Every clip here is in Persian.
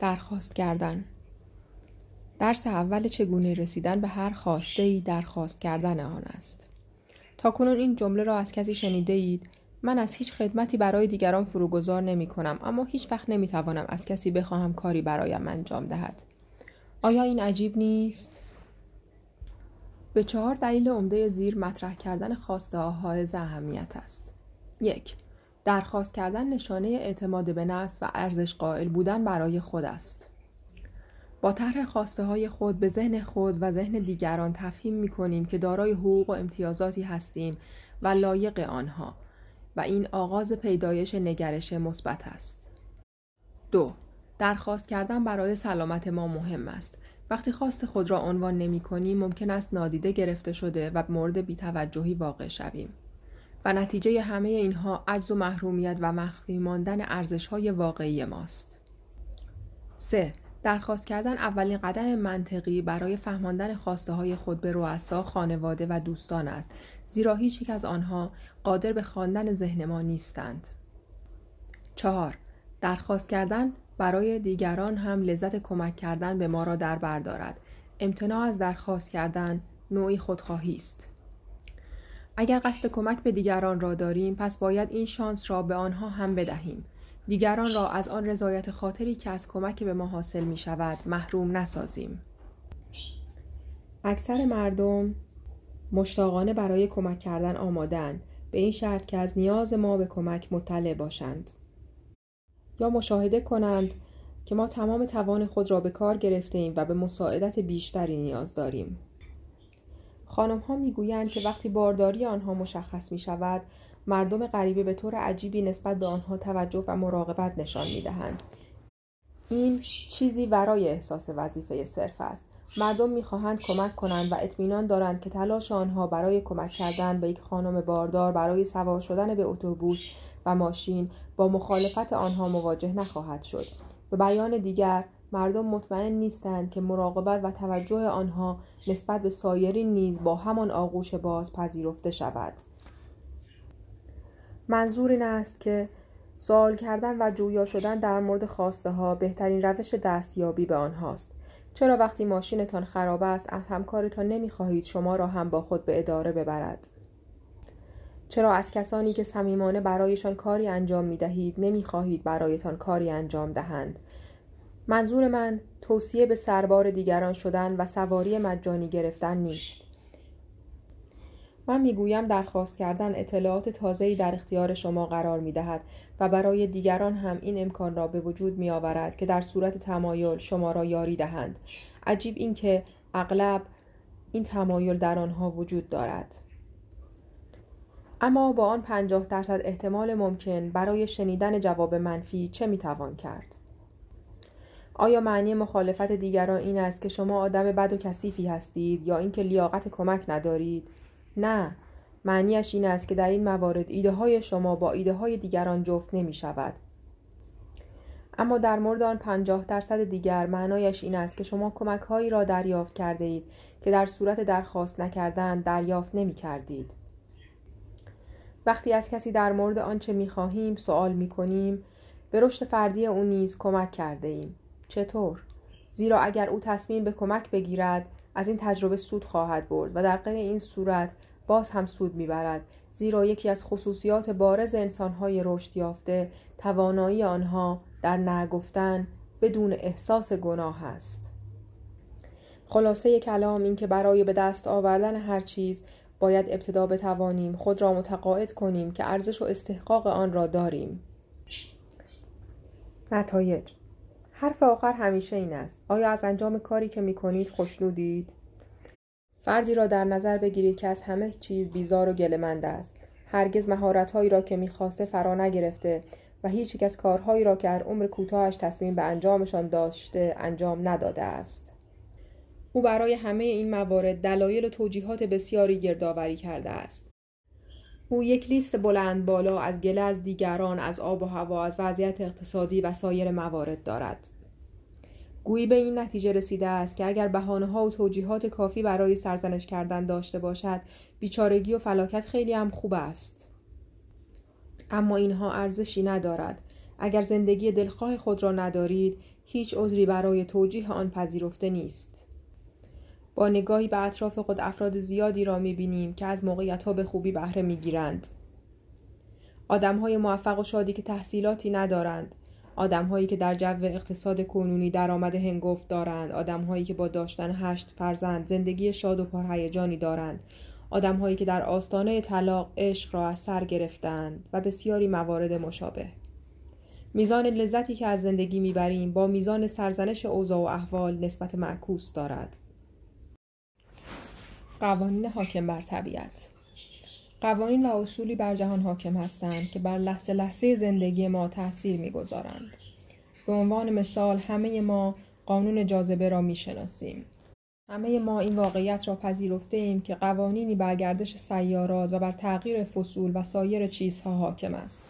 درخواست کردن درس اول چگونه رسیدن به هر خواسته ای درخواست کردن آن است. تا کنون این جمله را از کسی شنیده اید من از هیچ خدمتی برای دیگران فروگذار نمی کنم اما هیچ وقت نمی توانم از کسی بخواهم کاری برایم انجام دهد. آیا این عجیب نیست؟ به چهار دلیل عمده زیر مطرح کردن خواسته های اهمیت است. یک درخواست کردن نشانه اعتماد به نفس و ارزش قائل بودن برای خود است. با طرح خواسته های خود به ذهن خود و ذهن دیگران تفهیم می کنیم که دارای حقوق و امتیازاتی هستیم و لایق آنها و این آغاز پیدایش نگرش مثبت است. دو درخواست کردن برای سلامت ما مهم است. وقتی خواست خود را عنوان نمی کنیم ممکن است نادیده گرفته شده و مورد بیتوجهی واقع شویم. و نتیجه همه اینها عجز و محرومیت و مخفی ماندن ارزش های واقعی ماست. 3. درخواست کردن اولین قدم منطقی برای فهماندن خواسته های خود به رؤسا، خانواده و دوستان است زیرا هیچ یک از آنها قادر به خواندن ذهن ما نیستند. 4. درخواست کردن برای دیگران هم لذت کمک کردن به ما را در بر دارد. امتناع از درخواست کردن نوعی خودخواهی است. اگر قصد کمک به دیگران را داریم پس باید این شانس را به آنها هم بدهیم. دیگران را از آن رضایت خاطری که از کمک به ما حاصل می شود محروم نسازیم. اکثر مردم مشتاقانه برای کمک کردن آمادن به این شرط که از نیاز ما به کمک مطلع باشند. یا مشاهده کنند که ما تمام توان خود را به کار گرفته ایم و به مساعدت بیشتری نیاز داریم. خانم ها می گویند که وقتی بارداری آنها مشخص می شود مردم غریبه به طور عجیبی نسبت به آنها توجه و مراقبت نشان می دهند. این چیزی ورای احساس وظیفه صرف است. مردم می‌خواهند کمک کنند و اطمینان دارند که تلاش آنها برای کمک کردن به یک خانم باردار برای سوار شدن به اتوبوس و ماشین با مخالفت آنها مواجه نخواهد شد. به بیان دیگر مردم مطمئن نیستند که مراقبت و توجه آنها نسبت به سایرین نیز با همان آغوش باز پذیرفته شود. منظور این است که سوال کردن و جویا شدن در مورد خواسته ها بهترین روش دستیابی به آنهاست. چرا وقتی ماشینتان خراب است از همکارتان نمی‌خواهید شما را هم با خود به اداره ببرد؟ چرا از کسانی که صمیمانه برایشان کاری انجام می دهید نمی خواهید برایتان کاری انجام دهند؟ منظور من توصیه به سربار دیگران شدن و سواری مجانی گرفتن نیست. من می‌گویم درخواست کردن اطلاعات تازه‌ای در اختیار شما قرار می دهد و برای دیگران هم این امکان را به وجود می آورد که در صورت تمایل شما را یاری دهند. عجیب این که اغلب این تمایل در آنها وجود دارد. اما با آن پنجاه درصد احتمال ممکن برای شنیدن جواب منفی چه می توان کرد؟ آیا معنی مخالفت دیگران این است که شما آدم بد و کثیفی هستید یا اینکه لیاقت کمک ندارید نه معنیش این است که در این موارد ایده های شما با ایده های دیگران جفت نمی شود اما در مورد آن پنجاه درصد دیگر معنایش این است که شما کمک هایی را دریافت کرده اید که در صورت درخواست نکردن دریافت نمی کردید. وقتی از کسی در مورد آنچه می خواهیم سوال می کنیم به رشد فردی او نیز کمک کرده ایم. چطور؟ زیرا اگر او تصمیم به کمک بگیرد از این تجربه سود خواهد برد و در غیر این صورت باز هم سود می‌برد. زیرا یکی از خصوصیات بارز انسانهای رشد یافته توانایی آنها در نگفتن بدون احساس گناه است. خلاصه کلام این که برای به دست آوردن هر چیز باید ابتدا بتوانیم خود را متقاعد کنیم که ارزش و استحقاق آن را داریم. نتایج حرف آخر همیشه این است. آیا از انجام کاری که می کنید خوشنودید؟ فردی را در نظر بگیرید که از همه چیز بیزار و گلمند است. هرگز مهارتهایی را که می‌خواسته فرا نگرفته و هیچ یک از کارهایی را که در عمر کوتاهش تصمیم به انجامشان داشته انجام نداده است. او برای همه این موارد دلایل و توجیهات بسیاری گردآوری کرده است. او یک لیست بلند بالا از گله از دیگران از آب و هوا از وضعیت اقتصادی و سایر موارد دارد. گویی به این نتیجه رسیده است که اگر بهانه ها و توجیهات کافی برای سرزنش کردن داشته باشد بیچارگی و فلاکت خیلی هم خوب است. اما اینها ارزشی ندارد. اگر زندگی دلخواه خود را ندارید هیچ عذری برای توجیه آن پذیرفته نیست. با نگاهی به اطراف خود افراد زیادی را می‌بینیم که از موقعیت ها به خوبی بهره می‌گیرند. آدم های موفق و شادی که تحصیلاتی ندارند. آدم هایی که در جو اقتصاد کنونی درآمد هنگفت دارند. آدم هایی که با داشتن هشت فرزند زندگی شاد و پرهیجانی دارند. آدم هایی که در آستانه طلاق عشق را از سر گرفتند و بسیاری موارد مشابه. میزان لذتی که از زندگی می‌بریم با میزان سرزنش اوضاع و احوال نسبت معکوس دارد. قوانین حاکم بر طبیعت. قوانین و اصولی بر جهان حاکم هستند که بر لحظه لحظه زندگی ما تاثیر می‌گذارند. به عنوان مثال همه ما قانون جاذبه را می‌شناسیم. همه ما این واقعیت را پذیرفته ایم که قوانینی بر گردش سیارات و بر تغییر فصول و سایر چیزها حاکم است.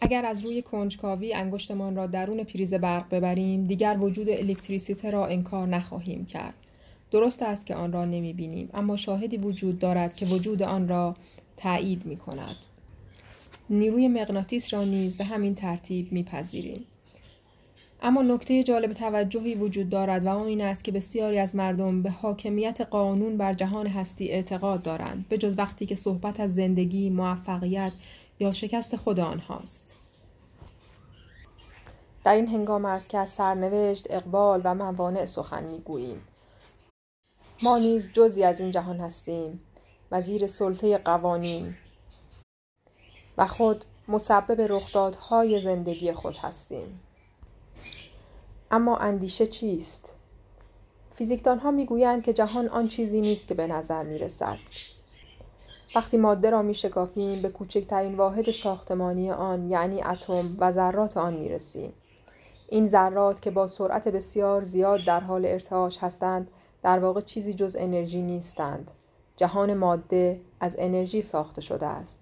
اگر از روی کنجکاوی انگشتمان را درون پریز برق ببریم دیگر وجود الکتریسیته را انکار نخواهیم کرد. درست است که آن را نمی بینیم اما شاهدی وجود دارد که وجود آن را تایید می کند. نیروی مغناطیس را نیز به همین ترتیب میپذیریم. اما نکته جالب توجهی وجود دارد و آن این است که بسیاری از مردم به حاکمیت قانون بر جهان هستی اعتقاد دارند به جز وقتی که صحبت از زندگی، موفقیت یا شکست خود آنهاست. در این هنگام است که از سرنوشت، اقبال و موانع سخن می‌گوییم. ما نیز جزی از این جهان هستیم وزیر سلطه قوانین و خود مسبب رخدادهای زندگی خود هستیم اما اندیشه چیست فیزیکدان ها می‌گویند که جهان آن چیزی نیست که به نظر می رسد. وقتی ماده را می شکافیم به کوچکترین واحد ساختمانی آن یعنی اتم و ذرات آن می رسیم. این ذرات که با سرعت بسیار زیاد در حال ارتعاش هستند در واقع چیزی جز انرژی نیستند. جهان ماده از انرژی ساخته شده است.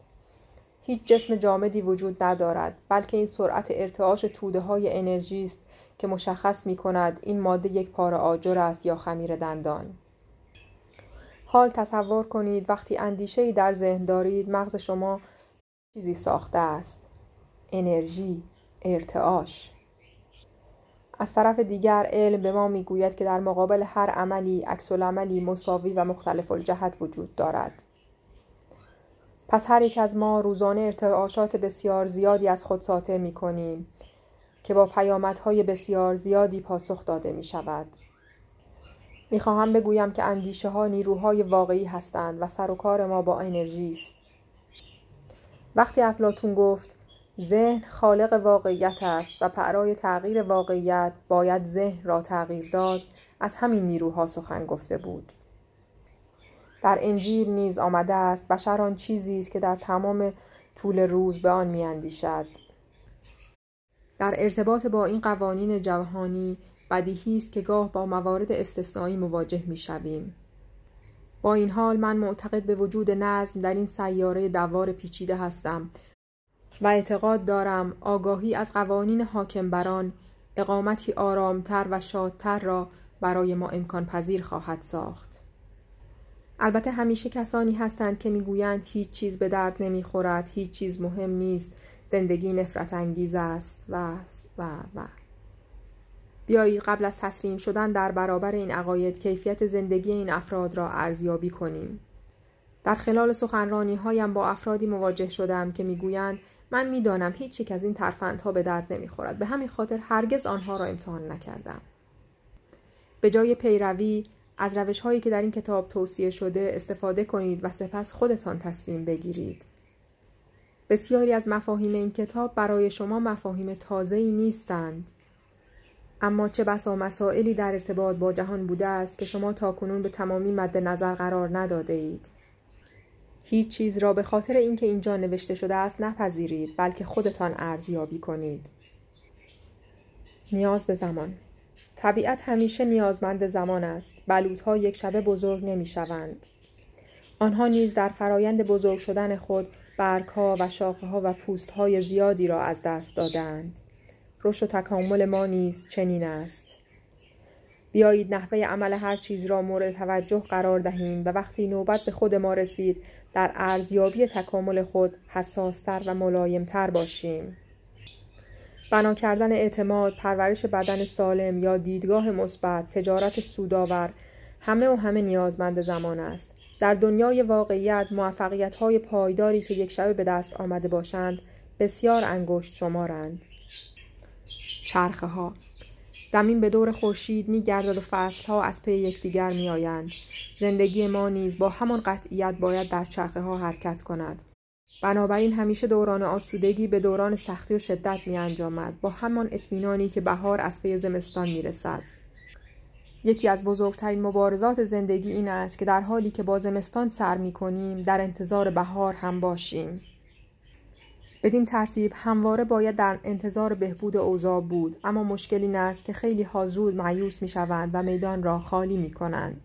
هیچ جسم جامدی وجود ندارد بلکه این سرعت ارتعاش توده های انرژی است که مشخص می کند این ماده یک پاره آجر است یا خمیر دندان. حال تصور کنید وقتی اندیشه در ذهن دارید مغز شما چیزی ساخته است. انرژی، ارتعاش. از طرف دیگر علم به ما می‌گوید که در مقابل هر عملی عملی مساوی و مختلف الجهت وجود دارد پس هر یک از ما روزانه ارتعاشات بسیار زیادی از خود ساطع می کنیم که با پیامدهای بسیار زیادی پاسخ داده می شود. می خواهم بگویم که اندیشه ها نیروهای واقعی هستند و سر و کار ما با انرژی است. وقتی افلاتون گفت ذهن خالق واقعیت است و پرای تغییر واقعیت باید ذهن را تغییر داد از همین نیروها سخن گفته بود. در انجیل نیز آمده است بشر آن چیزی است که در تمام طول روز به آن میاندیشد. در ارتباط با این قوانین جهانی بدیهی است که گاه با موارد استثنایی مواجه می‌شویم. با این حال من معتقد به وجود نظم در این سیاره دوار پیچیده هستم و اعتقاد دارم آگاهی از قوانین حاکم بران اقامتی آرامتر و شادتر را برای ما امکان پذیر خواهد ساخت. البته همیشه کسانی هستند که می‌گویند هیچ چیز به درد نمی‌خورد، هیچ چیز مهم نیست، زندگی نفرت انگیز است و و و بیایید قبل از تسلیم شدن در برابر این عقاید کیفیت زندگی این افراد را ارزیابی کنیم. در خلال سخنرانی هایم با افرادی مواجه شدم که می‌گویند من می‌دانم هیچ یک از این ترفندها به درد نمی‌خورد. به همین خاطر هرگز آنها را امتحان نکردم. به جای پیروی از روش هایی که در این کتاب توصیه شده استفاده کنید و سپس خودتان تصمیم بگیرید. بسیاری از مفاهیم این کتاب برای شما مفاهیم تازه‌ای نیستند. اما چه بسا مسائلی در ارتباط با جهان بوده است که شما تاکنون به تمامی مد نظر قرار نداده اید. هیچ چیز را به خاطر اینکه اینجا نوشته شده است نپذیرید بلکه خودتان ارزیابی کنید. نیاز به زمان. طبیعت همیشه نیازمند زمان است. بلوط یک شبه بزرگ نمی شوند. آنها نیز در فرایند بزرگ شدن خود برگ ها و شاخه ها و پوست های زیادی را از دست دادند رشد و تکامل ما نیز چنین است. بیایید نحوه عمل هر چیز را مورد توجه قرار دهیم و وقتی نوبت به خود ما رسید در ارزیابی تکامل خود حساستر و ملایمتر باشیم بنا کردن اعتماد، پرورش بدن سالم یا دیدگاه مثبت، تجارت سودآور همه و همه نیازمند زمان است. در دنیای واقعیت موفقیت های پایداری که یک شبه به دست آمده باشند بسیار انگشت شمارند. چرخه ها زمین به دور خورشید میگردد و فصلها از پی یکدیگر میآیند زندگی ما نیز با همان قطعیت باید در چرخه ها حرکت کند بنابراین همیشه دوران آسودگی به دوران سختی و شدت می انجامد با همان اطمینانی که بهار از پی زمستان می رسد. یکی از بزرگترین مبارزات زندگی این است که در حالی که با زمستان سر می کنیم در انتظار بهار هم باشیم. بدین ترتیب همواره باید در انتظار بهبود اوضاع بود اما مشکل این است که خیلی ها زود معیوس می شوند و میدان را خالی می کنند.